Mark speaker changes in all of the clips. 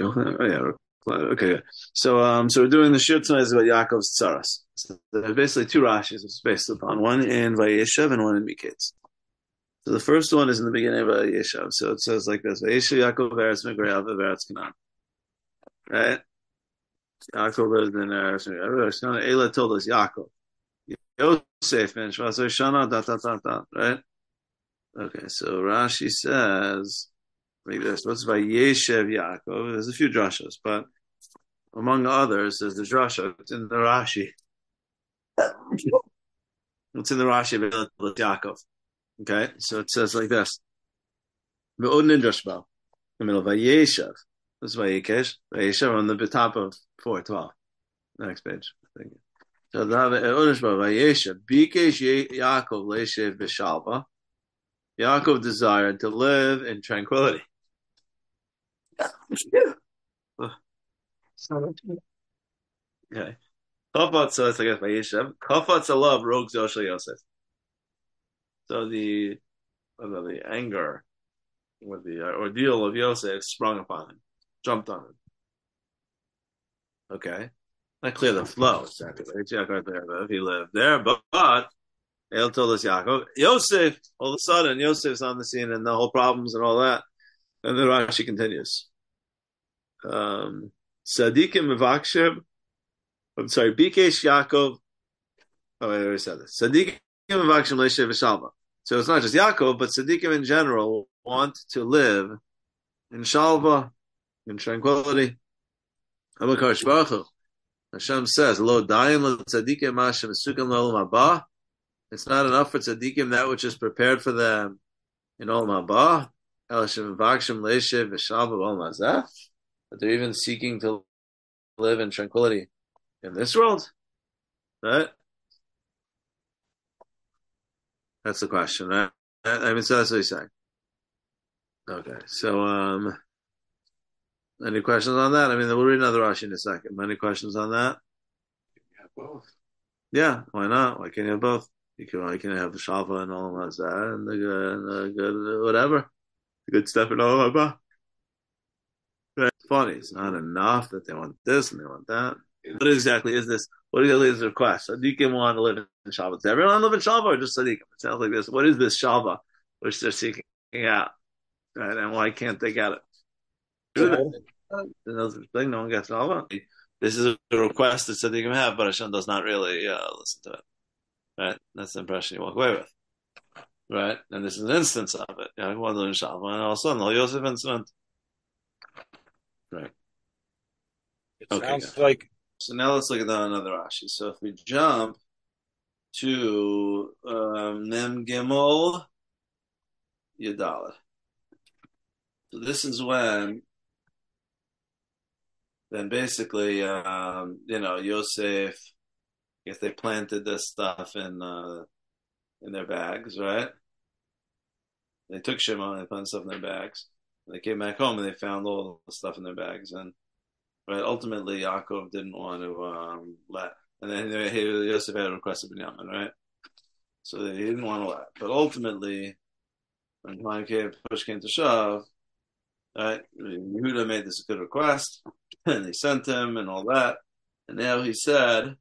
Speaker 1: Oh, yeah. Okay. So, um, so we're doing the shiur tonight is about Yaakov's tzaras. So there are basically two Rashis it's based upon one in Vayeshev and one in Miketz. So the first one is in the beginning of Vayeshev. So it says like this: Vayeshev Yaakov Eretz Migrayav Eretz Canaan. Right. Yaakov lived in Eretz Migrayav. Ela told us Yaakov. Yosef ben Shvasar Shana dot dot dot dot. Right. Okay. So Rashi says. Maybe that's what's Vayeshev Yaakov. There's a few drashas, but among others, there's the drasha. It's in the Rashi. It's in the Rashi of Yaakov. Okay, so it says like this: nidrash the middle of Vayeshev. This is Vayekesh. Vayeshev on the top of four twelve. Next page. Thank you. So Vayeshev Bikesh Yaakov Leishev B'Shalva. Yaakov desired to live in tranquility. Okay. Kafat, so it's like a Vayeshev. Kafat Salav rogues Yoshel Yosef. So the, know, the anger with the uh, ordeal of Yosef sprung upon him, jumped on him. Okay. Not clear the flow exactly. He lived there, but, but El told us Yaakov. Yosef, all of a sudden, Yosef's on the scene and the whole problems and all that. And then Rashi continues. Um, Sadikim Mevakshim, I'm sorry, Bikesh Yaakov. Oh, I already said this. Sadikim Mevakshim Leshev Shalva. So it's not just Yaakov, but Sadikim in general want to live in Shalva, in tranquility. Hashem says, Lo lo tzadikim Hashem sukim lo haba. It's not enough for tzadikim that which is prepared for them in Olam Haba. Elashim v'akshim leishiv v'shalva Olam Hazeh that they're even seeking to live in tranquility in this world? Right? That's the question, right? I mean, so that's what he's saying. Okay, so um, any questions on that? I mean, we'll read another Rashi in a second. Any questions on that?
Speaker 2: Yeah, both.
Speaker 1: Yeah, why not? Why can't you have both? You can, why can't you have the shalva and all of that and the good, and the good whatever, good stuff and all of that? funny. It's not enough that they want this and they want that. What exactly is this? What exactly is the request? Sadiqim want to live in Shalva. Does everyone live in Shalva or just Sadiqim? It sounds like this. What is this Shalva which they're seeking out? Right? And why can't they get it? Another thing, no one gets Shalva. This is a request that Sadiqim have, but Hashem does not really uh, listen to it. Right? That's the impression you walk away with. Right? And this is an instance of it. You know, one in Shalva, and all of a sudden, the Yosef incident Right.
Speaker 2: It okay, sounds yeah. like.
Speaker 1: So now let's look at another Rashi. So if we jump to um, Nem Gimel Yadalit. So this is when then basically, um, you know, Yosef, if they planted this stuff in uh, in their bags, right? They took Shimon, and they planted stuff in their bags. They came back home and they found all the stuff in their bags. And right, ultimately, Yaakov didn't want to um, let. And then he, Yosef had requested Binyamin, right? So he didn't want to let. But ultimately, when time came, push came to shove, right? Yehuda made this a good request, and they sent him and all that. And now he said,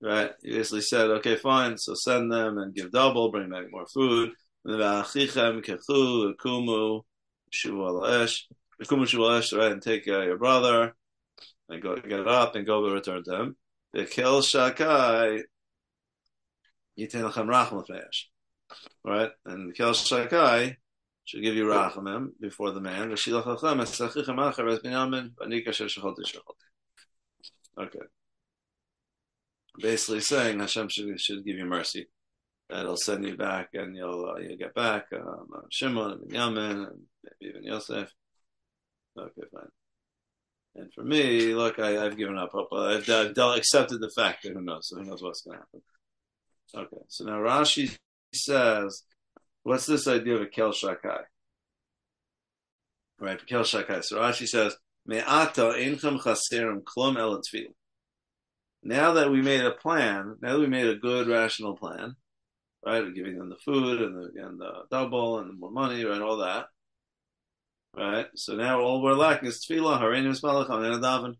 Speaker 1: right? He basically said, okay, fine, so send them and give double, bring back more food. Right, and take uh, your brother and go get up and go return to him. Kel shakai Right, and the kel shakai should give you rachamim before the man. Okay basically saying Hashem should, should give you mercy. That he'll send you back and you'll uh, you'll get back um, Shimon and Yamin and maybe even Yosef. Okay, fine. And for me, look, I, have given up hope. I've, I've accepted the fact that who knows? Who knows what's going to happen? Okay, so now Rashi says, what's this idea of a kel shakai? Right, kel shakai. So Rashi says, me'ata inchem klum el now that we made a plan, now that we made a good rational plan, right, giving them the food and the, and the double and more money, right, all that, Right? So now all we're lacking is tefillah, hareinu malacham, and a daven.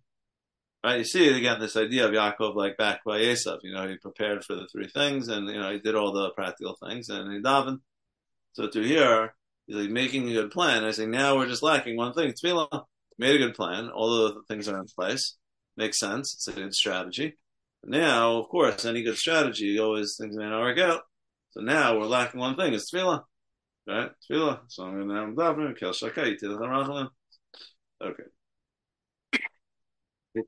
Speaker 1: Right? You see it again this idea of Yaakov like back by Esav. You know, he prepared for the three things, and you know he did all the practical things, and he davened. So to here, he's like making a good plan. I say now we're just lacking one thing. Tefillah made a good plan. All the things are in place. Makes sense. It's a good strategy. Now, of course, any good strategy always things may not work out. So now we're lacking one thing. It's tefillah. Right? Tefillah. So I'm going to daven, kel shakai, rachman. Okay.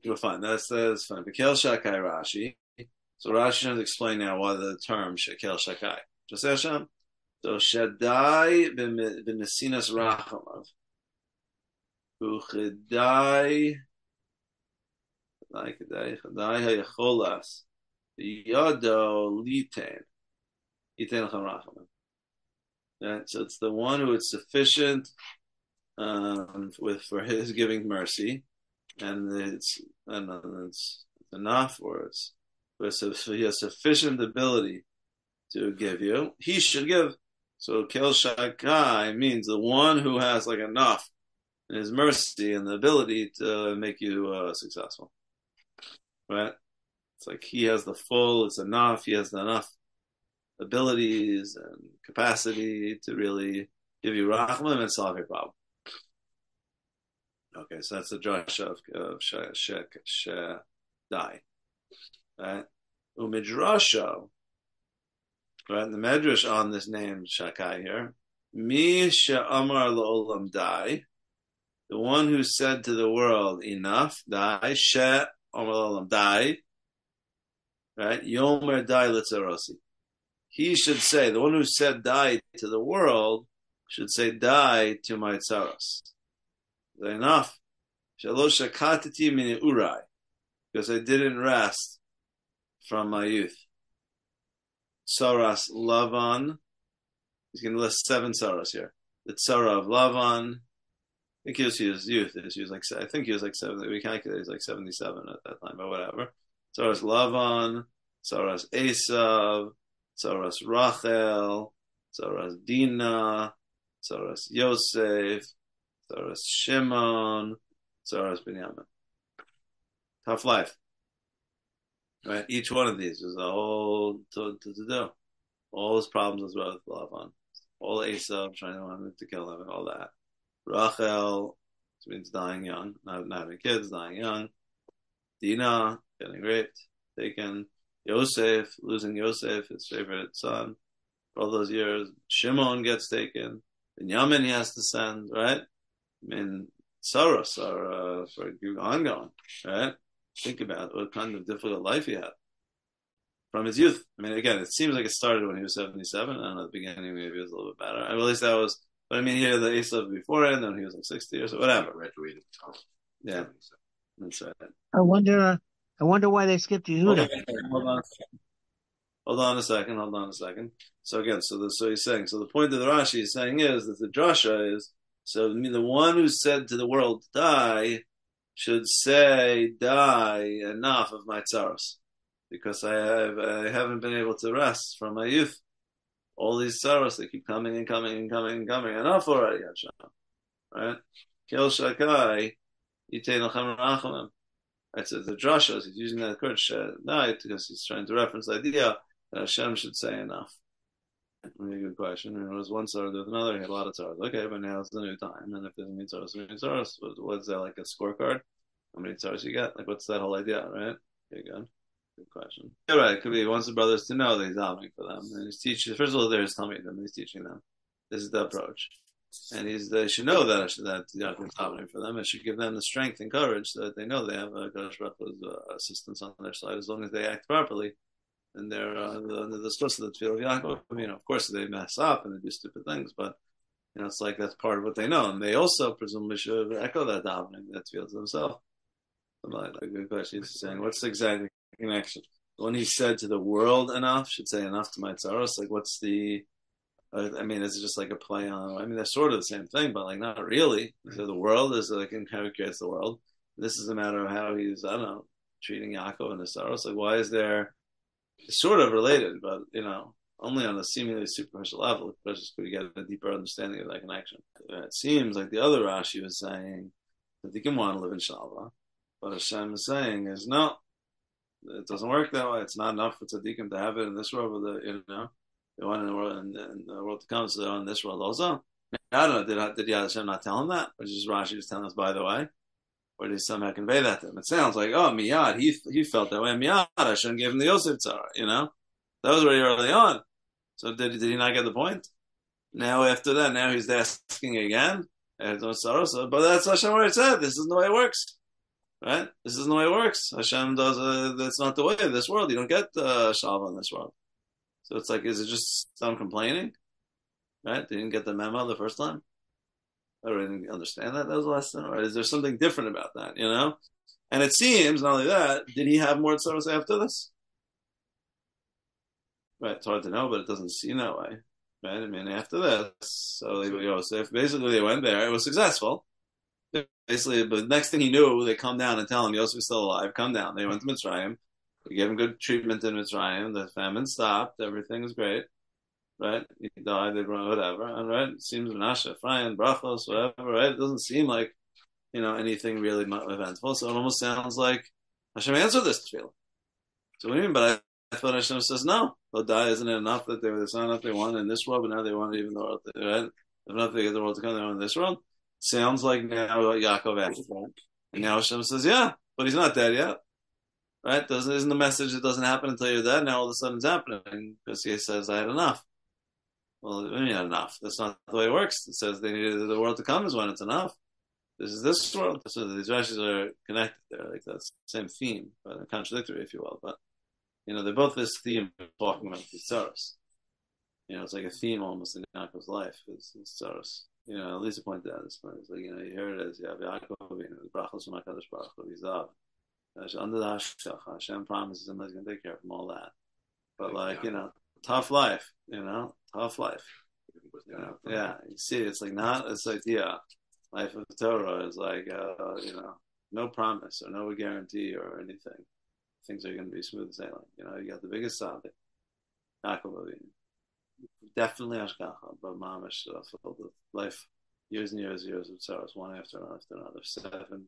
Speaker 1: We're fine. That's, that's fine. But kel shakai Rashi. So Rashi is explain now why the term shekel shakai. Just Hashem. So Shaddai b'mesinas rachamav. Uchedai Yeah, so it's the one who is sufficient um, with for his giving mercy, and it's and it's enough, or it's so he has sufficient ability to give you. He should give. So Kel Shakai means the one who has like enough in his mercy and the ability to make you uh, successful. Right? It's like he has the full, it's enough, he has enough abilities and capacity to really give you rachman and solve your problem. Okay, so that's the drush of, of Shek Shadai. Right? Umidrasho, right? The medrash on this name Shakai here. Mi she'amar lo'olam dai. The one who said to the world, enough, dai, she, lo'olam dai. Right? Yomer dai litzarosi he should say, the one who said die to the world should say die to my tsaros. Enough. Shalosh shakatati mini urai. Because I didn't rest from my youth. Saras Lavan. He's going to list seven saras here. The tsara of Lavan. I think he was youth. He was like I think he was like seventy. We calculate he's like seventy-seven at that time, but whatever. Saras Lavan, Saras Esav, Tzoras Rachel, Tzoras Dina, Tzoras Yosef, Tzoras Shimon, Tzoras Binyamin. Tough life. Right? Each one of these is a whole to, to, to do. All his problems as well with Lavan. All Esav trying to, to kill him and all that. Rachel, which means dying young, not, not having kids, dying young. Dina, getting raped, taken. Yosef, losing Yosef, his favorite son, for all those years. Shimon gets taken. Yamin he has to send, right? I mean, Saros are uh, for ongoing, right? Think about what kind of difficult life he had from his youth. I mean, again, it seems like it started when he was 77. I don't know, at the beginning maybe it was a little bit better. At least that was, but I mean, here the Esav before it, and then he was like 60 or so, whatever. Graduated. Yeah. That's right.
Speaker 3: I wonder, uh, I wonder why they skipped Yehuda.
Speaker 1: Hold on. Hold on a second. Hold on a second. So again, so the, so he's saying. So the point of the Rashi is saying is that the drasha is so I mean, the one who said to the world die should say die enough of my tsaros because I have I haven't been able to rest from my youth. All these tsaros they keep coming and coming and coming and coming. Enough already, Hashem. Right? Kel shakai yitain rachamim. Right, so the drashas, he's using that word night because he's trying to reference the idea that Hashem should say enough. Really good question. It was one star with another, he had a lot of stars. Okay, but now it's the new time, and if there's any stars, any stars, what's that like a scorecard? How many stars you get? Like, what's that whole idea, right? Okay, good. Good question. Yeah, right. It could be he wants the brothers to know that he's davening for them, and he's teaching. First of all, there's telling them, he's teaching them. This is the approach and he's they should know that that Yaakov is davening for them. It should give them the strength and courage so that they know they have a Kadosh Baruch uh, assistance on their side as long as they act properly. And they're uh, under the stress of the tefillah of Yaakov. I mean, of course, they mess up and they do stupid things, but you know, it's like that's part of what they know, and they also presumably should echo that davening that feels themselves. I'm Like, good question. He's saying, what's the exact connection? When he said to the world enough, should say enough to my tzaros. Like, what's the uh, I mean, it's just like a play on. I mean, they're sort of the same thing, but like not really. So the world is like creates the world. This is a matter of how he's I don't know treating Yaakov and the Saros. Like, why is there? It's sort of related, but you know, only on a seemingly superficial level. But just could get a deeper understanding of that connection. It seems like the other Rashi was saying that they can want to live in Shalva, but Hashem is saying is no, it doesn't work that way. It's not enough for tzaddikim to have it in this world, but the, you know, they want in the world in, in the world to come, so they're in this world also. I don't know. Did, did Yad Hashem not tell him that? Or just Rashi just telling us, by the way? Or did he somehow convey that to him? It sounds like, oh, Miyad, he he felt that way. Miyad, I shouldn't give him the Yosef Tzara, you know? That was already early on. So did, did he not get the point? Now, after that, now he's asking again. But that's Hashem already said. This isn't the way it works. Right? This isn't the way it works. Hashem does, uh, that's not the way of this world. You don't get uh, Shalva in this world. So it's like, is it just some complaining? Right? They didn't get the memo the first time? Or didn't understand that that was a lesson? Or is there something different about that, you know? And it seems, not only that, did he have more service after this? Right, it's hard to know, but it doesn't seem that way. Right? I mean, after this, so Yosef, basically they went there, it was successful. Basically, but next thing he knew, they come down and tell him Yosef is still alive, come down. They went to Mitzrayim, they gave him good treatment in Mitzrayim, the famine stopped, everything was great right? He died, they brought whatever, and right, it seems Menashe, Ephraim, Brachos, whatever, right? It doesn't seem like, you know, anything really eventful. So it almost sounds like Hashem answered this tefillah. So what do you mean? But I, I thought Hashem says no. They'll die. Isn't it enough that they were not enough they wanted in this world, but now they want even the world, right? Enough they get the world to come, they want in this world. Sounds like now Yaakov asked that. And now Hashem says, yeah, but he's not dead yet. Right? Doesn't isn't the message it doesn't happen until you're dead? Now all of a sudden it's happening because he says I had enough. Well, I mean, enough. That's not the way it works. It says they needed the world to come is when it's enough. This is this world. So these Rashis are connected there, like that's the same theme, but contradictory, if you will. But you know, they're both this theme of talking about the tzaros. You know, it's like a theme almost in Yaakov's life. Is tzaros. You know, at least pointed out this point. It's like you know, you hear it as you have Yaakov, you know, the brachos from Hakadosh Baruch Hu, he's up. Under the Hashgacha, Hashem promises him that he's going to take care of him all that. But like you know, tough life. You know, tough life. You know, yeah, you see, it's like not this idea. Life of the Torah is like, uh, you know, no promise or no guarantee or anything. Things are going to be smooth sailing. You know, you got the biggest tzaddik, Yaakov Definitely Ashgacha, but Mamish filled with life, years and years, and years of sorrows, one after another after another. Seven,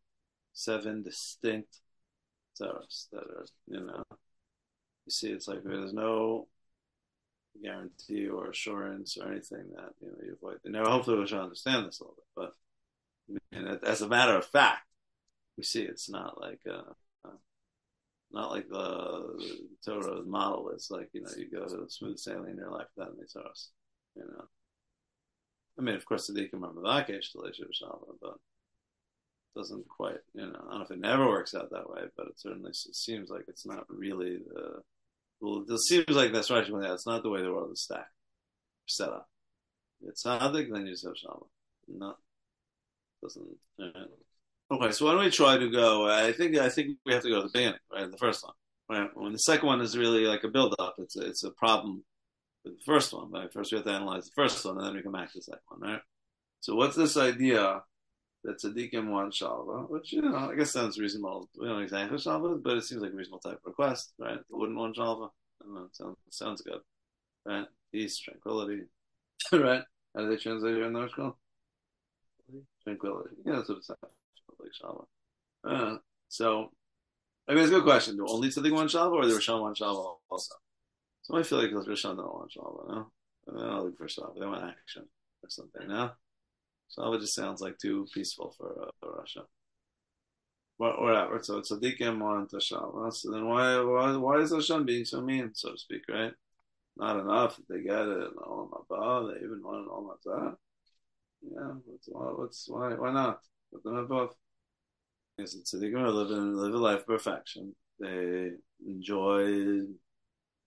Speaker 1: seven distinct sorrows that are, you know, you see, it's like there's no guarantee or assurance or anything that you know you avoid. Now, hopefully, we shall understand this a little bit, but and as a matter of fact, we see it's not like uh, not like the, the Torah model. It's like you know you go to smooth sailing in your life without any Torahs. You know, I mean, of course, the deacon Mavakesh to but doesn't quite. You know, I don't know if it never works out that way, but it certainly seems like it's not really the well, it seems like that's right. It's not the way the world is stacked, set up. It's tzaddik, then you have shalom. No, doesn't. Okay, so why don't we try to go? I think I think we have to go to the beginning, right? The first one, right? When the second one is really like a build up, it's a, it's a problem with the first one. Right? First, we have to analyze the first one, and then we come back to the second one, right? So, what's this idea that tzaddikim want shalva, which you know I guess sounds reasonable. We don't exactly shalva, but it seems like a reasonable type of request, right? They wouldn't want shalva. I don't know. It sounds sounds good, right? Peace, tranquility, right? How do they translate here in the article? Tranquility. Yeah, that's what it sounds Uh, so, I mean, it's a good question. Do only tzaddikim want shalva, or the Rishon want shalva also? So I feel like the Rishon don't want shalva. No, they're not looking for shalva. They want action or something. No. Shalva just sounds like too peaceful for, uh, for rasha. But whatever. So it's a dikim on to Shalva. So then why why why is Hashem being so mean, so to speak, right? Not enough they get it and all above, they even want it all that. Yeah, what's what's why why not? Put them above. It's a dikim live in live a life of perfection. They enjoy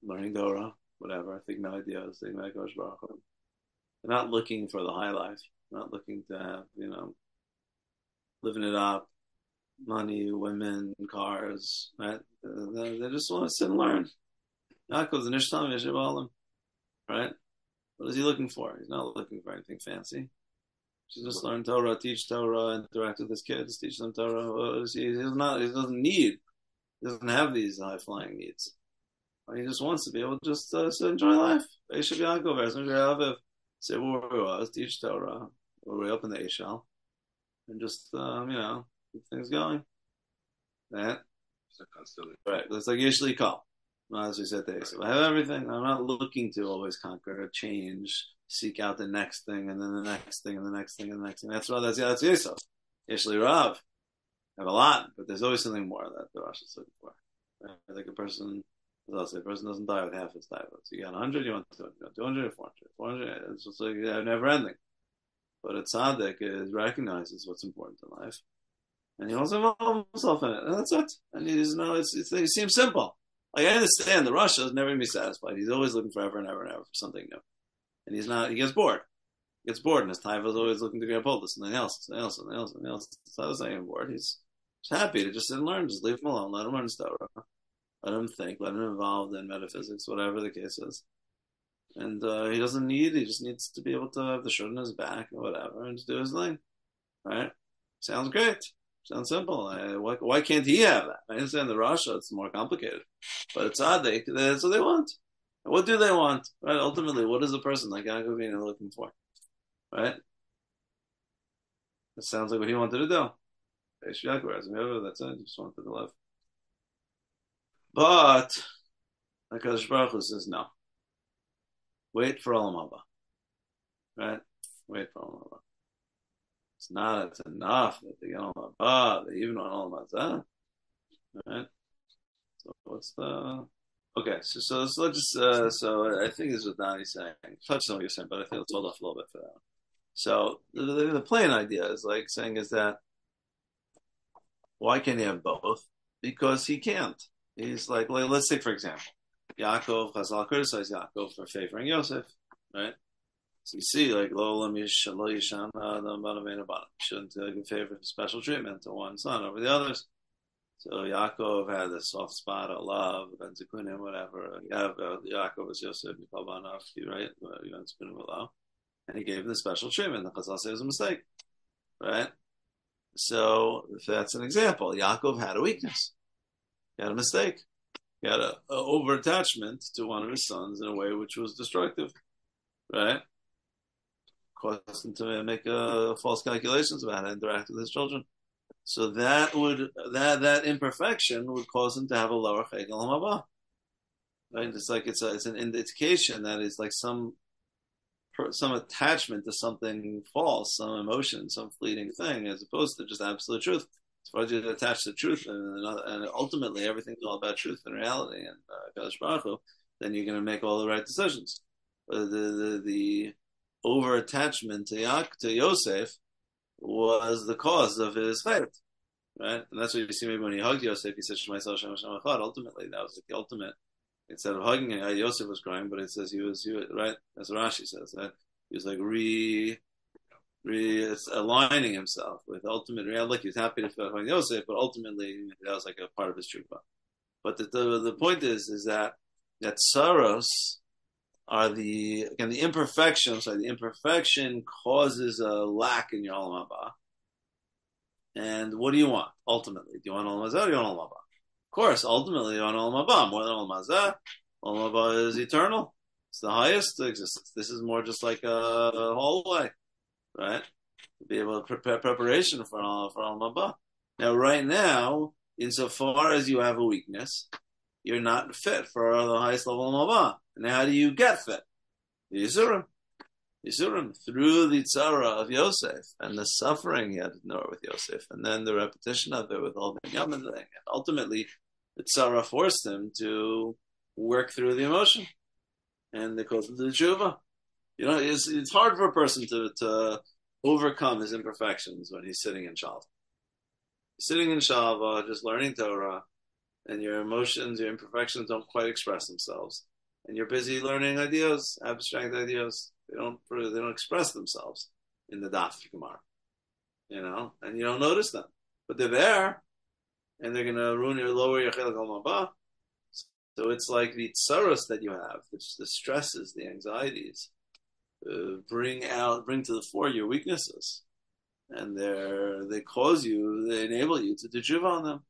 Speaker 1: learning Torah, whatever, I think ideas, think Baruch They're not looking for the high life not looking to have, you know, living it up, money, women, cars, right? They, they just want to sit and learn. Right? What is he looking for? He's not looking for anything fancy. He just learn Torah, teach Torah, interact with his kids, teach them Torah. He, he's not, he doesn't need, he doesn't have these high flying needs. He just wants to be able to just uh, enjoy life. Say where we was, teach Torah, where we open the Eishal, and just um, you know keep things going. That right. It's like usually call. As we said I have everything. I'm not looking to always conquer or change, seek out the next thing, and then the next thing, and the next thing, and the next thing. That's what that's yeah, that's Yisrael. Usually Rav. Have a lot, but there's always something more that the Rosh is looking for. Right? Like a person, as a person doesn't die with half his diet. So you got 100, you want 200, you 200 400, 400. It's just like never ending. But a tzaddik is recognizes what's important in life, and he wants to involve himself in it, and that's it. And he's no, it's, it's it seems simple. Like I understand the rasha is never going to be satisfied. He's always looking forever and ever and ever for something new, and he's not. He gets bored. He gets bored, and his time is always looking to get up hold of something else, something else, something else, something else. So he's not even bored. He's just happy to just sit and learn. Just leave him alone. Let him learn Torah. Let him think. Let him involved in metaphysics, whatever the case is. And uh, he doesn't need. He just needs to be able to have the shirt on his back or whatever, and do his thing. Right? Sounds great. Sounds simple. I, why, why can't he have that? I understand the rasha; it's more complicated, but it's odd. They that's what they want. What do they want? Right? Ultimately, what is a person like Agavina looking for? Right? It sounds like what he wanted to do. That's it. He Just wanted to live. But Hakadosh Baruch Hu says no. Wait for Olam Haba. Right? Wait for Olam Haba. It's not. It's enough that they get Olam Haba. They even want Olam Hazeh. Right? So what's the? Okay, so so, let's just uh, so I think this is what Donnie's saying. Touch on what you're saying, but I think let's hold off a little bit for that. So the, the, plain idea is like saying is that why can't he have both? Because he can't. He's like, let's say for example, Yaakov, Chazal criticized Yaakov for favoring Yosef, right? So you see, like, lo shouldn't uh, give favor special treatment to one son over the others. So Yaakov had a soft spot of love, Ben Zikunim, whatever. Yaakov was Yosef, Mikalbanov, right? Ben Zikunim, and he gave him the special treatment. The Chazal says it was a mistake, right? So that's an example, Yaakov had a weakness. He had a mistake. He had an over attachment to one of his sons in a way which was destructive, right? Caused him to make uh, false calculations about how to interact with his children. So that would that that imperfection would cause him to have a lower chayil hamaba. Right? It's like it's a, it's an indication that it's like some some attachment to something false, some emotion, some fleeting thing, as opposed to just absolute truth. As far as you attach to truth, and, and ultimately everything's all about truth and reality and uh, Baruch then you're going to make all the right decisions. But the the, the over attachment to to Yosef was the cause of his fate, right? And that's what you see maybe when he hugged Yosef, he said Shema Yisrael Shem Ultimately, that was like the ultimate instead of hugging him, Yosef was crying, but it says he was, he was right. As Rashi says that he was like re, re aligning himself with ultimate reality. Look, he was happy to hugging Yosef, but ultimately that was like a part of his tshuva. But the, the, the point is is that that sorrows are the again the imperfection. Sorry, the imperfection causes a lack in your olam haba. And what do you want ultimately? Do you want olam hazeh or do you want olam haba? Of course, ultimately on Olam Haba, more than Olam Hazeh, Olam Haba is eternal. It's the highest existence. This is more just like a, a hallway, right? To be able to prepare preparation for for Olam Haba. Now, right now, insofar as you have a weakness, you're not fit for the highest level of Haba. And how do you get fit? Yisurim. Yisurim, through the tzara of Yosef and the suffering he had to endure with Yosef, and then the repetition of it with all the Yaman thing. And ultimately, the tzara forced him to work through the emotion. And they called it the tshuva. You know, it's, it's hard for a person to, to overcome his imperfections when he's sitting in Shalva. Sitting in Shalva, just learning Torah, and your emotions, your imperfections don't quite express themselves. And you're busy learning ideas, abstract ideas. They don't they don't express themselves in the daf gemara, you know, and you don't notice them, but they're there, and they're gonna ruin your lower your chelik So it's like the tsaros that you have, the, stresses, the anxieties, uh, bring out, bring to the fore your weaknesses, and they they cause you, they enable you to do on them.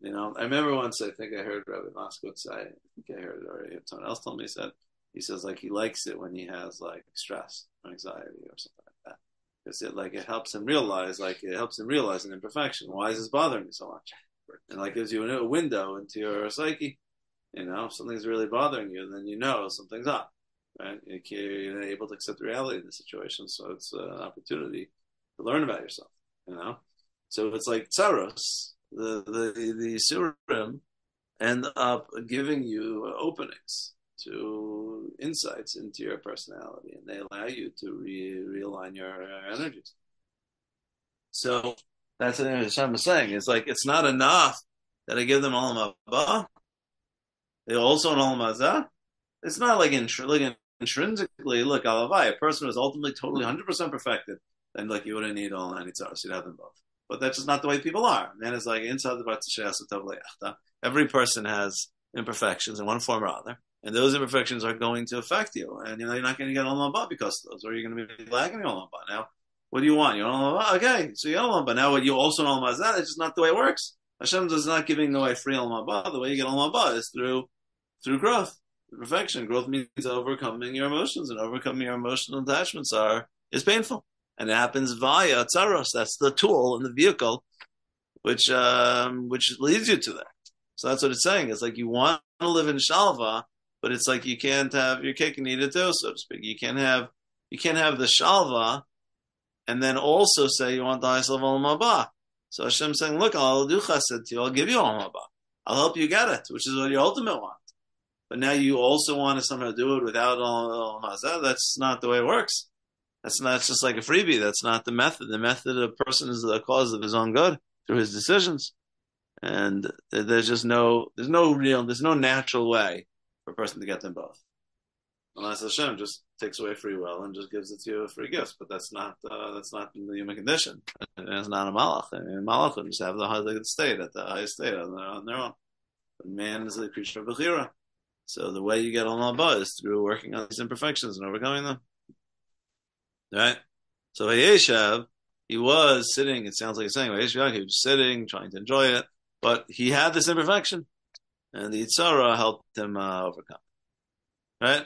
Speaker 1: You know, I remember once I think I heard Rabbi Moskowitz I think I heard it or someone else told me he said he says like he likes it when he has like stress or anxiety or something like that because it like it helps him realize like it helps him realize an imperfection. Why is this bothering me so much? And like gives you a window into your psyche. You know, if something's really bothering you, then you know something's up. Right? You're able to accept reality of the situation, so it's uh, an opportunity to learn about yourself. You know, so it's like tsaros, the the the surim end up giving you openings to insights into your personality, and they allow you to re- realign your energies. So that's what Hashem is saying. It's like it's not enough that I give them all Haba. They also an Olam. It's not like, intr- like intrinsically. Look, Alavai, a person who is ultimately totally hundred percent perfected, then like you wouldn't need all Anitzaros. You'd have them both. But that's just not the way people are. Man is like inside the. Every person has imperfections in one form or other and those imperfections are going to affect you, and you know you're not going to get Olam Haba because of those, or you're going to be lacking Olam Haba. Now, what do you want? You want Olam Haba? Okay, so you get Olam Haba. Now, what you also know Olam Haba, it's just not the way it works. Hashem is not giving away free Olam Haba. The way you get Olam Haba is through through growth, perfection. Growth means overcoming your emotions, and overcoming your emotional attachments are is painful, and it happens via tsaros. That's the tool and the vehicle which um, which leads you to that. So that's what it's saying. It's like you want to live in shalva, but it's like you can't have your cake and eat it too, so to speak. You can't have you can't have the shalva and then also say you want the highest level of Haba. So Hashem's saying, look, I'll do chesed to you, I'll give you Olam Haba. I'll help you get it, which is what you ultimate want. But now you also want to somehow do it without Olam Hazeh. That's not the way it works. That's not just like a freebie. That's not the method. The method of a person is the cause of his own good through his decisions. And there's just no, there's no real, there's no natural way for a person to get them both. Unless Hashem just takes away free will and just gives it to you a free gift, but that's not uh, that's not the human condition. It's not a malach. I mean, malach would just have the highest state at the highest state on their, own. But man is the creature of Bechira. So the way you get on Haba is through working on these imperfections and overcoming them. Right? So Vayeshev, he was sitting, it sounds like he's saying, Vayeshev, he was sitting, trying to enjoy it, but he had this imperfection and the Yitzhara helped him uh, overcome. Right?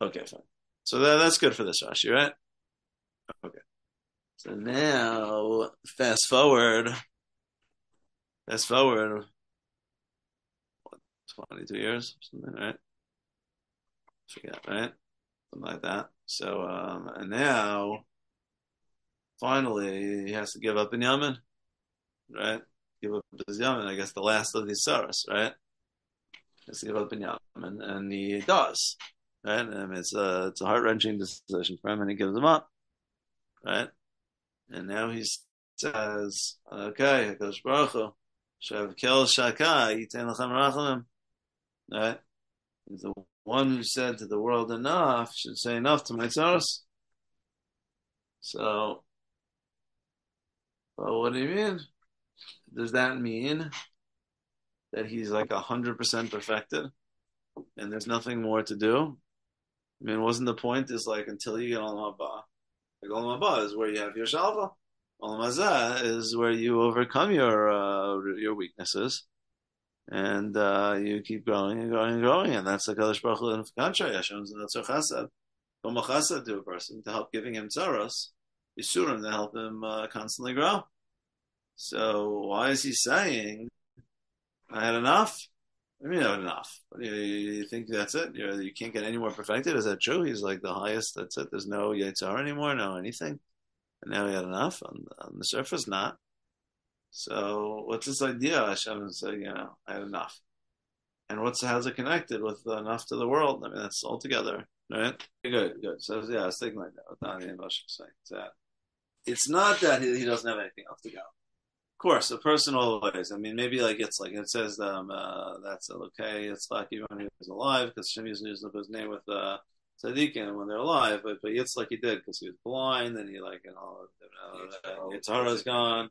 Speaker 1: Okay, fine. So that, that's good for this Rashi, right? Okay. So now, fast forward. Fast forward. What, 22 years? Something, right? Forget, right? Something like that. So, um, and now, finally, he has to give up Binyamin, right? give up his Yemen. I guess the last of these Saras, right? Has to give up Binyamin, and he does, right? And it's a, it's a heart wrenching decision for him, and he gives him up, right? And now he says, okay, Hakadosh Baruch Hu, Shav Kel Shaka, Yitain Lachem Rachamim, right? He's the one who said to the world enough should say enough to my tzaros. So, well, what do you mean? does that mean that he's like hundred percent perfected and there's nothing more to do? I mean, wasn't the point is like until you get Olam Haba, like Olam Haba is where you have your Shalva. Olam Hazeh is where you overcome your uh, your weaknesses, and uh, you keep growing and growing and growing, and that's the Kadosh Baruch Hu in Kansha Yashem's and that's Chesed, Chesed to a person to help giving him tzaros, Yisurim to help him uh, constantly grow. So why is he saying, I had enough? I mean, had enough. You, you, think that's it? You're, you can not get any more perfected? Is that true? He's like the highest. That's it. There's no Yitzhar anymore, no anything. And now he had enough. On, on the surface, not. So what's this idea? Hashem is saying, you know, I had enough. And what's how's it connected with enough to the world? I mean, that's all together, right? Good, good. So yeah, I was thinking like that. What Daniel Moshe saying. It's that it's not that he, he doesn't have anything else to go. Of course, a person always. I mean, maybe like it's like it says um, uh, that's okay. It's like even when he was alive, because Shem used his name with uh, tzaddikim when they're alive. But but it's like he did because he was blind and he like you know, you know is gone,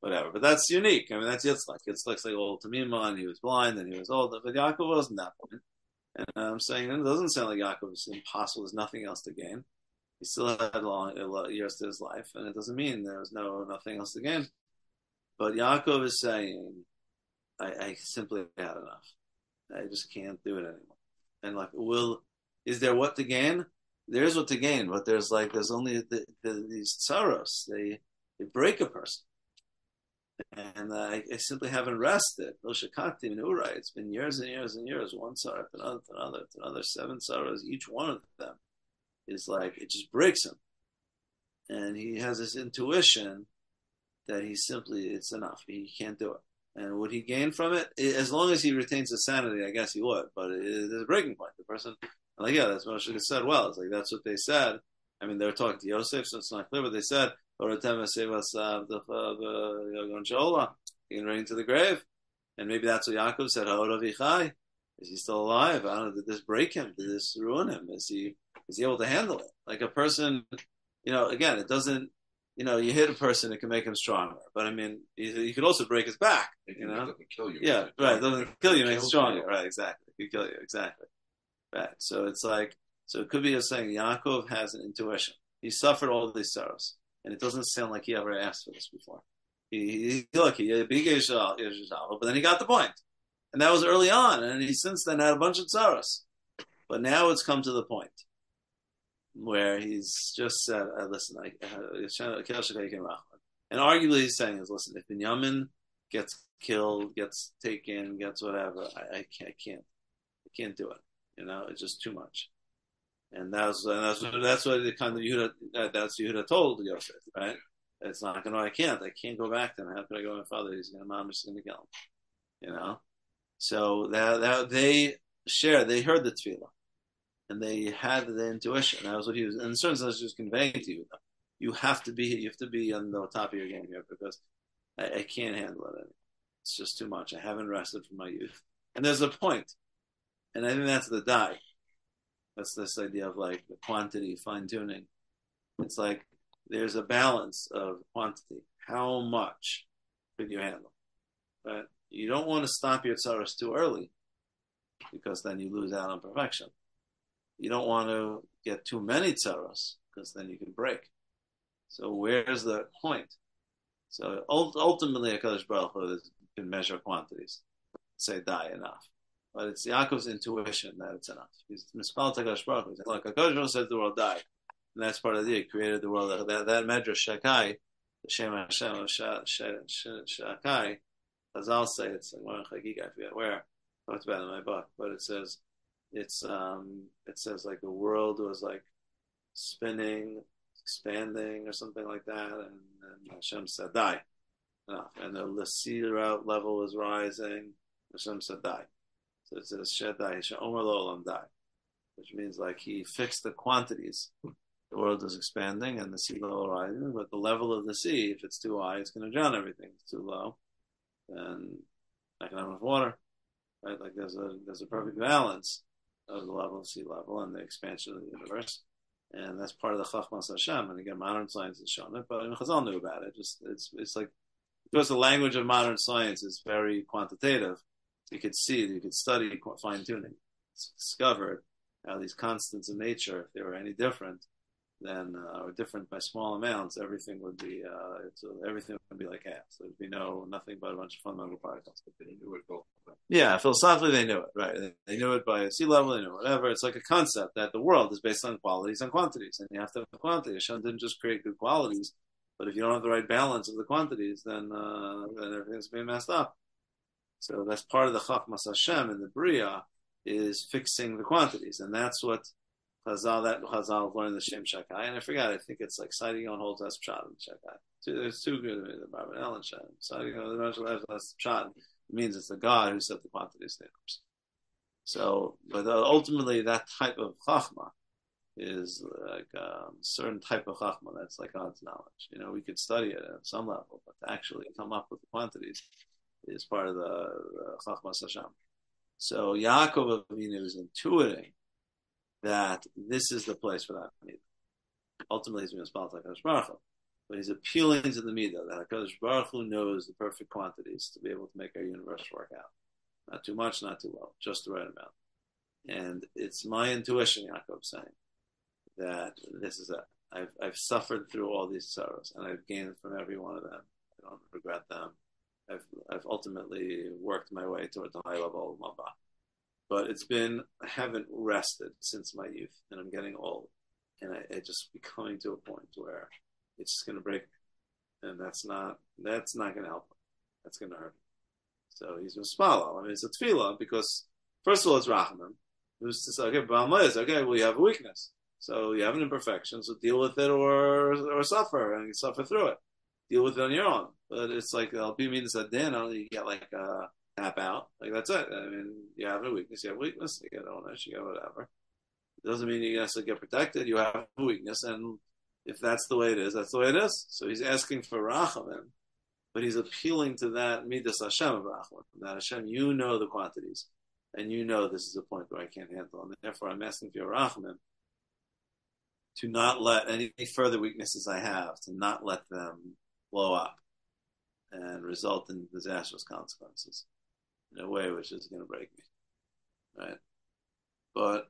Speaker 1: whatever. But that's unique. I mean, that's Yitzchak. Yitzchak's like old Tamima, and he was blind and he was old. But Yaakov wasn't that point. And I'm saying it doesn't sound like Yaakov is impossible. There's nothing else to gain. He still had long years to his life, and it doesn't mean there was no nothing else to gain. But Yaakov is saying, I, I simply had enough. I just can't do it anymore. And like, will is there what to gain? There's what to gain, but there's like there's only the, the, these sorrows. They they break a person, and I, I, simply haven't rested. It's been years and years and years, one sorrow after another, another, another, seven sorrows. Each one of them is like it just breaks him, and he has this intuition that he simply it's enough. He can't do it. And would he gain from it? As long as he retains his sanity, I guess he would. But there's a breaking point. The person, like, yeah, that's what Moshe said. Well, it's like that's what they said. I mean, they were talking to Yosef, so it's not clear, but they said, "You can bring to the grave," and maybe that's what Yaakov said. Is he still alive? I don't know. Did this break him? Did this ruin him? Is he is he able to handle it? Like a person, you know. Again, it doesn't you know, you hit a person, it can make him stronger. But I mean, you, could also break his back. You know,
Speaker 2: doesn't kill you.
Speaker 1: Yeah, right. It doesn't kill you, makes you stronger. Right, exactly. It kill you, exactly. Right. So it's like, so it could be a saying. Yaakov has an intuition. He suffered all these sorrows, and it doesn't sound like he ever asked for this before. He, he look, he big but then he got the point, and that was early on, and he since then had a bunch of sorrows. But now it's come to the point where he's just said, uh, "Listen, I, uh, and arguably he's saying is, listen, if Binyamin gets killed, gets taken, gets whatever, I, I, can't, I can't, I can't do it. You know, it's just too much." And that's and that's that's what the kind of Yehuda that, that's Yehuda told Yosef, right? It's not to. I can't. I can't go back him. How can I go my father? He's to mom is to kill him. You know. So that, that they share. They heard the tefillah and they had the intuition. That was what he was, in certain sense, just conveying to you. Though. You have to be, you have to be on the top of your game here because I, I can't handle it. Anymore. It's just too much. I haven't rested from my youth, and there's a point, and I think that's the die. That's this idea of like the quantity, fine tuning. It's like there's a balance of quantity. How much could you handle? But you don't want to stop your tsaras too early because then you lose out on perfection you don't want to get too many tsaros because then you can break. So where's the point? So ultimately, Hakadosh Baruch Hu can measure quantities, say die enough, but it's Yaakov's intuition that it's enough. He's mispallel Hakadosh Baruch Hu. Like said, the world died, and that's part of the He created the world. That that medrash Shakai, the Shem Hashem Shakai, as I'll say, it's like I forget where. I talked about in my book, but it says it's um it says like the world was like spinning, expanding or something like that, and, and Hashem said die. Enough. And the sea level was rising. Hashem said die. So it says Shedai, Omer Olam die. Which means like he fixed the quantities. The world is expanding and the sea level rising, but the level of the sea, if it's too high, it's going to drown everything. It's too low, then to have enough water. Right? Like there's a there's a perfect balance of the level of sea level and the expansion of the universe. And that's part of the Chachmas Hashem. And again, modern science has shown it, but I mean, Chazal knew about it. Just it's it's like because the language of modern science is very quantitative. You could see, you could study fine tuning. Discovered how these constants in nature, if they were any different, then uh, or different by small amounts, everything would be uh, everything would be like half. So there'd be no nothing but a bunch of fundamental particles. But they knew it both. Yeah, philosophically they knew it, right? They knew it by sea level, they knew whatever. It's like a concept that the world is based on qualities and quantities, and you have to have quantity. Hashem didn't just create good qualities, but if you don't have the right balance of the quantities, then uh, then everything's being messed up. So that's part of the Chachmas Hashem in the Bria is fixing the quantities, and that's what Chazal that Chazal learned the Shem Shakai, and I forgot. I think it's like Saadia Gaon holds us Pshat and Shakai. there's two good the Abarbanel and Shem. Saadia Gaon the Pshat means it's the God who set the quantities standards. So, but ultimately, that type of chachma is like a um, certain type of chachma that's like God's knowledge. You know, we could study it at some level, but to actually come up with the quantities is part of the, the chachma Hashem. So Yaakov Avinu is intuiting that this is the place for that midah. Ultimately, he's being spelled like Hakadosh Baruch but he's appealing to the midah that Hakadosh Baruch Hu knows the perfect quantities to be able to make our universe work out. Not too much, not too low, just the right amount. And it's my intuition, Yaakov, saying that this is it. I've I've suffered through all these sorrows, and I've gained from every one of them. I don't regret them. I've I've ultimately worked my way toward the high level of Mabah. But it's been I haven't rested since my youth, and I'm getting old, and I, it just be coming to a point where it's just going to break and that's not that's not going to help. That's going to hurt. So he's swallow. I mean, it's a tefillah because first of all, it's rachamim. Who's to say, okay, but okay, well, you have a weakness. So you have an imperfection, so deal with it or or suffer and suffer through it. Deal with it on your own. But it's like I'll be mean to then you get like a tap out. Like that's it. I mean, you have a weakness, you have weakness, you get illness, you get whatever. It doesn't mean you necessarily get protected. You have a weakness, and if that's the way it is, that's the way it is. So he's asking for rachamim, but he's appealing to that midas Hashem of rachamim. That Hashem, you know the quantities, and you know this is a point where I can't handle, and therefore I'm asking for your rachamim to not let any further weaknesses I have, to not let them blow up and result in disastrous consequences in a way which is going to break me. Right? But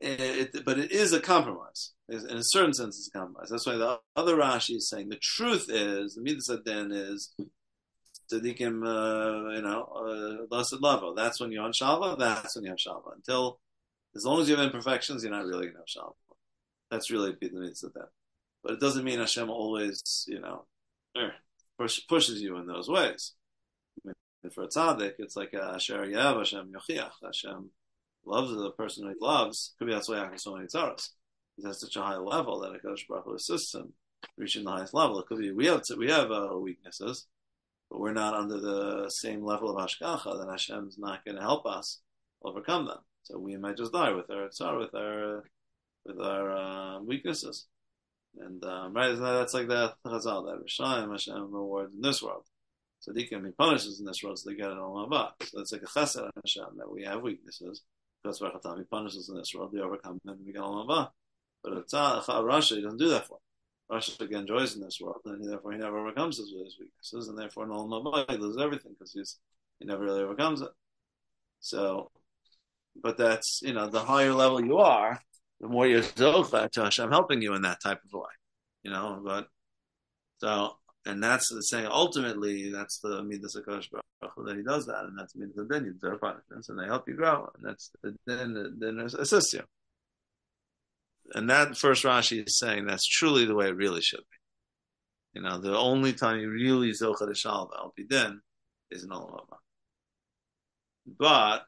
Speaker 1: it, but it is a compromise. In a certain sense, it's a compromise. That's why the other Rashi is saying the truth is the midas hadin is tzaddikim, uh, you know, uh, level. That's when you're on shalva. That's when you have shalva. Until as long as you have imperfections, you're not really going to have shalva. That's really the then. But it doesn't mean Hashem always, you know, er, push, pushes you in those ways. Mean, for a tzaddik, it's like a Asher Yav Hashem Yochiach. Hashem loves the person he loves. Could be that's why have so many tzaras. He's at such a high level that a Kodesh Baruch Hu assists him reaching the highest level. It could be we have we have uh, weaknesses, but we're not under the same level of hashgacha. Then Hashem's not going to help us overcome them. So we might just die with our tzar, with our with our uh, weaknesses. And um, right, that's like that Chazal, that Rishayim Hashem rewards in this world. So can be punishes in this world, so they get it Olam Haba. So it's like a chesed Hashem that we have weaknesses. Because He punishes in this world, we overcome them, and we get Olam Haba. But a Rasha, he doesn't do that for. Rasha again enjoys in this world, and therefore he never overcomes his, weaknesses, and therefore in Haba he loses everything because he's he never really overcomes it. So, but that's you know the higher level you are, the more you're zocha uh, to Hashem helping you in that type of way, you know. But so, and that's saying. Ultimately, that's the midas Hakadosh Baruch that He does that, and that's midas then you deserve punishments, and they help you grow, and that's then then assists you. And that first Rashi is saying that's truly the way it really should be. You know, the only time you really zocha to shalva al then is in Olam But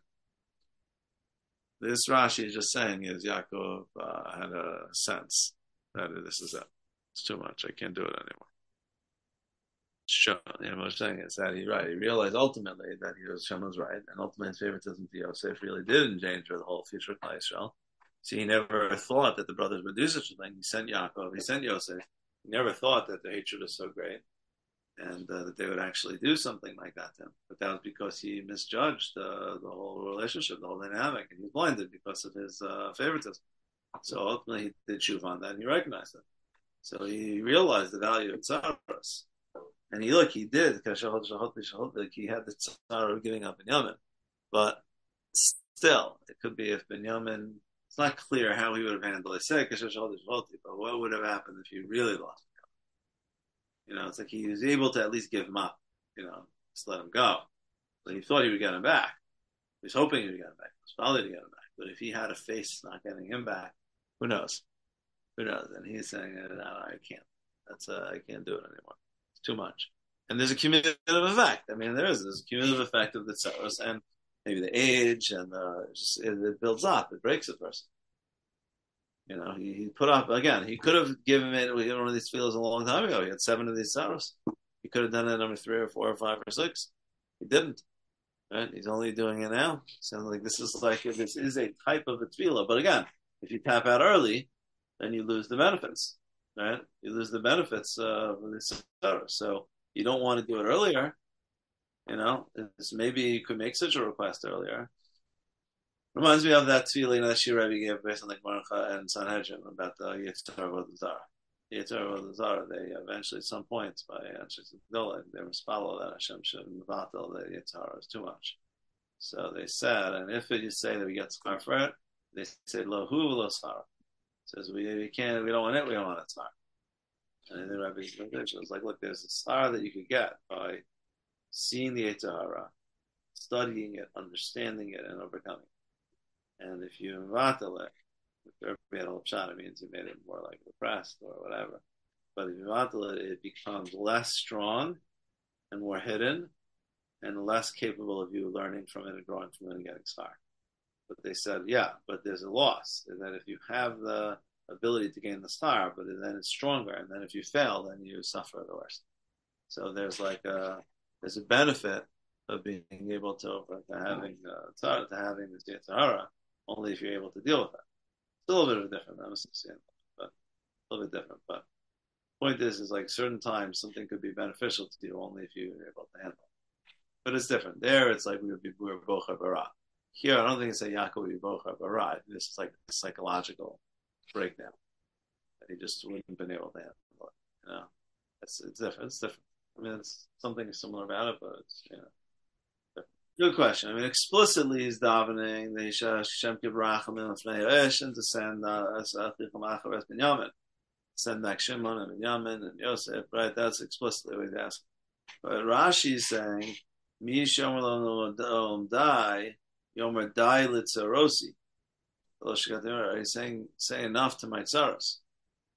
Speaker 1: this Rashi is just saying is Yaakov uh, had a sense that this is it. It's too much. I can't do it anymore. Sure. You know what I'm saying is that he right. He realized ultimately that he was Shem was right, and ultimately his favoritism to Yosef really did endanger the whole future of Israel. So he never thought that the brothers would do such a thing. He sent Yaakov, he sent Yosef. He never thought that the hatred was so great and uh, that they would actually do something like that to him. But that was because he misjudged uh, the whole relationship, the whole dynamic, and he was blinded because of his uh, favoritism. So ultimately, he did shuv on that, and he recognized it. So he realized the value of tzaras. And he look, he did like he had the tzara of giving up Binyamin, but still, it could be if Binyamin. It's not clear how he would have handled it. Say but what would have happened if he really lost? You know, it's like he was able to at least give him up, you know, just let him go. So he thought he would get him back. He was hoping he would get him back. He was probably to get him back. But if he had a face not getting him back, who knows? Who knows? And he's saying, no, I can't. That's uh, I can't do it anymore. It's too much. And there's a cumulative effect. I mean, there is. A cumulative effect of the tsaros and maybe the age and uh, just, it, it builds up. It breaks a person. You know, he, he put up again. He could have given it one of these fields a long time ago. He had seven of these tzaros. He could have done it number three or four or five or six. He didn't. Right? He's only doing it now. Sounds like this is like this is a type of a tefillah. But again, if you tap out early, then you lose the benefits. Right? You lose the benefits of this tzaros. So you don't want to do it earlier. You know, maybe you could make such a request earlier. Reminds me of that tefillah that Shir Rebbe gave based on the Gemara and Sanhedrin about the Yitzhar the Zara. Yitzhar the Zara, they eventually, at some point, by Anshes Gdola, they must follow that Hashem should mevatel the Yitzhar is too much. So they said, and if you say that we get schar for it, they say lo hu lo sara. Says we, we can't, we don't want it, we don't want it schar. And then Rabbi was like, look, there's a schar that you could get by seeing the Yitzhara, studying it, understanding it, and overcoming it. And if you invatel it, if everybody had a means you made it more like repressed or whatever. But if you invatel it, it becomes less strong and more hidden and less capable of you learning from it and growing from it and getting schar. But they said, yeah, but there's a loss. And that if you have the ability to gain the schar, but then it's stronger. And then if you fail, then you suffer the worst. So there's like a, there's a benefit of being able to, to having, uh, to having the Yitzhara only if you're able to deal with that. It's a little bit of a different, I'm saying, but a little bit different. But point is, is like certain times something could be beneficial to you only if you're able to handle it. But it's different. There, it's like we would be, we were bocha bara. Here, I don't think it's a Yaakov would be bocha bara. This is like a psychological breakdown that he just wouldn't have been able to handle it. You know, it's, it's different. It's different. I mean, it's something similar about it, but it's, you know, Good question. I mean, explicitly he's davening the Hashem Kibrachim and to send uh, Binyamin, send back Shimon and Binyamin and Yosef. Right? That's explicitly what he's asking. But Rashi is saying, "Mi shomer die yomer die litzarosi." He's saying, "Say enough to my tsaros."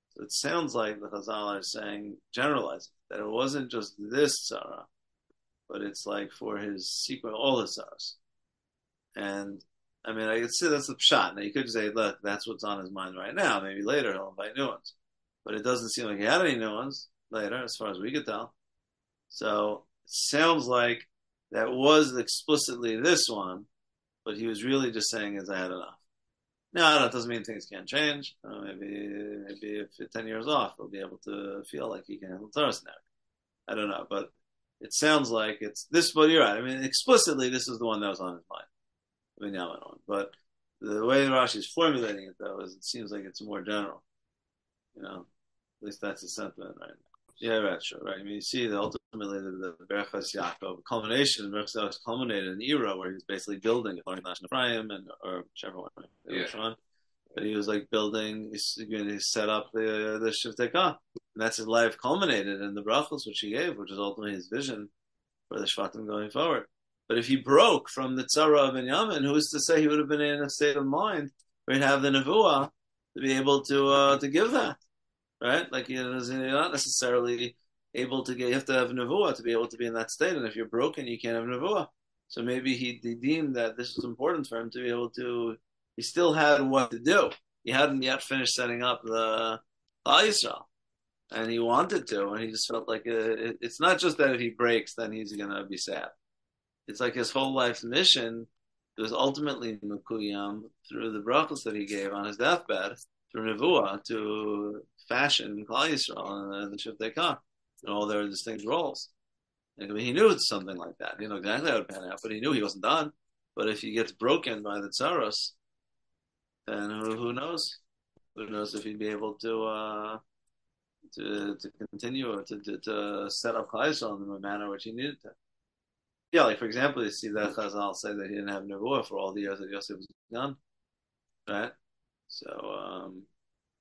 Speaker 1: So it sounds like the Chazal are saying, generalizing that it wasn't just this tzara but it's like for his sequel, all his stars. And I mean, I could say that's the shot. Now you could say, look, that's what's on his mind right now. Maybe later he'll invite new ones, but it doesn't seem like he had any new ones later, as far as we could tell. So it sounds like that was explicitly this one, but he was really just saying, "As I had enough." No, that doesn't mean things can't change. Uh, maybe, maybe if ten years off, he'll be able to feel like he can handle Torah now. I don't know, but it sounds like it's this, but you're right. I mean, explicitly, this is the one that was on his mind. I mean, now on. But the way Rashi is formulating it, though, is it seems like it's more general. You know, at least that's the sentiment right now. Yeah, right, sure, right. I mean, you see that ultimately the, the Berachas Yaakov culmination, Berachas Yaakov culminated in an era where he was basically building a National Ephraim and or whichever one, yeah. But he was like building, he set up the the Shivtei Kah. And that's his life culminated in the brachos which he gave, which is ultimately his vision for the Shvatim going forward. But if he broke from the Tzara of Binyamin, who's to say he would have been in a state of mind where he'd have the Nevuah to be able to uh, to give that, right? Like you're not necessarily able to get. You have to have Nevuah to be able to be in that state, and if you're broken, you can't have Nevuah. So maybe he, he deemed that this was important for him to be able to. He still had what to do. He hadn't yet finished setting up the, the Israel and he wanted to, and he just felt like it, it's not just that if he breaks, then he's gonna be sad. It's like his whole life's mission was ultimately Mukuyam through the brachos that he gave on his deathbed through Nevuah to fashion Klal Yisrael and the Shivtei Kah and all their distinct roles. I mean, he knew it's something like that. He know exactly how it pan out, but he knew he wasn't done. But if he gets broken by the tsaros, then who, who knows? Who knows if he'd be able to uh, to to continue to, to, to set up Chayesel in the manner which he needed to. Yeah, like for example, you see that Chazal say that he didn't have Nevuah for all the years that Yosef was gone, right? So um,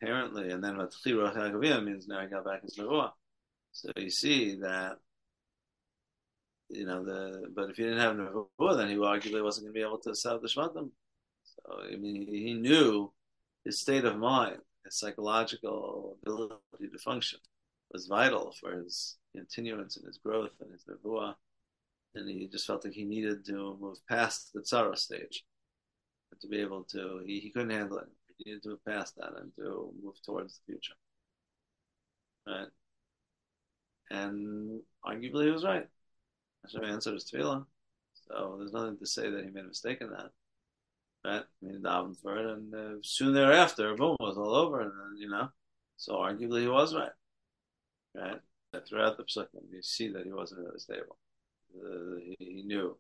Speaker 1: apparently, and then Vatchira Chagaviyah means now he got back his Nevuah. So you see that, you know, the but if he didn't have Nevuah, then he arguably wasn't going to be able to set up the Shvatim. So I mean, he, he knew his state of mind his psychological ability to function was vital for his continuance and his growth and his nevuah. And he just felt like he needed to move past the tzara stage to be able to, he, he couldn't handle it. He needed to move past that and to move towards the future. Right? And arguably he was right. Hashem answered his tefillah. So there's nothing to say that he made a mistake in that right? I mean, davened for it, and uh, soon thereafter, boom, it was all over, and then, you know, so arguably he was right, right? But throughout the psukim, you see that he wasn't really stable. Uh, he, he, knew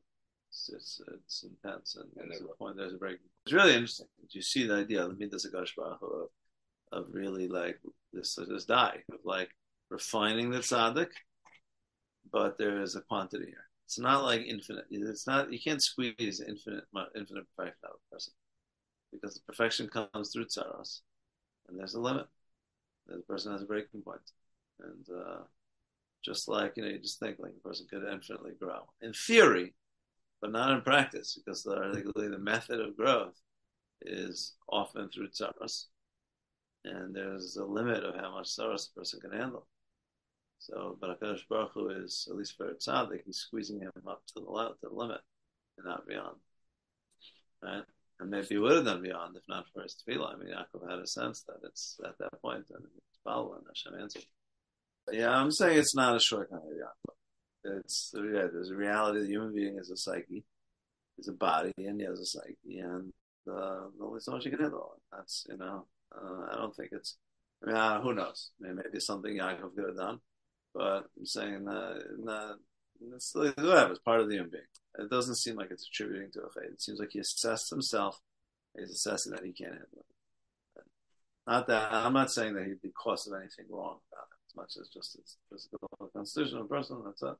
Speaker 1: it's, it's, it's intense, and, and there's a point, there's a break. It's really interesting. You see the idea, of the midas of of, of really like this this die of like refining the tzaddik, but there is a quantity here. It's not like infinite. It's not. You can't squeeze infinite, infinite perfection out of a person because the perfection comes through tsaros, and there's a limit. The person has a breaking point, and uh, Just like, you know, you just think like a person could infinitely grow. In theory, but not in practice, because the, the method of growth is often through tzaras. And there's a limit of how much tzaras a person can handle. So, but HaKadosh Baruch Hu is, at least for a tzaddik, he's squeezing him up to the, to the limit and not beyond. Right? And maybe he would have done beyond if not for his tefillah. I mean, Yaakov had a sense that it's at that point and it's following Hashem answered. Yeah, I'm saying it's not a shortcut of Yaakov. It's yeah, there's a reality. The human being is a psyche, is a body, and he has a psyche, and uh, only so much you can handle. That's you know, uh, I don't think it's. I mean, uh, who knows? Maybe something Yaakov could have done, but I'm saying uh, it's whatever. It's part of the human being. It doesn't seem like it's attributing to a fate. It seems like he assessed himself. He's assessing that he can't handle it. Not that I'm not saying that he'd be cause of anything wrong about it, as much as just his physical constitution of a person. That's it.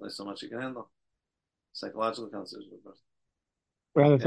Speaker 1: Only so much he can handle. Psychological constitution of a person.
Speaker 3: Brother yeah.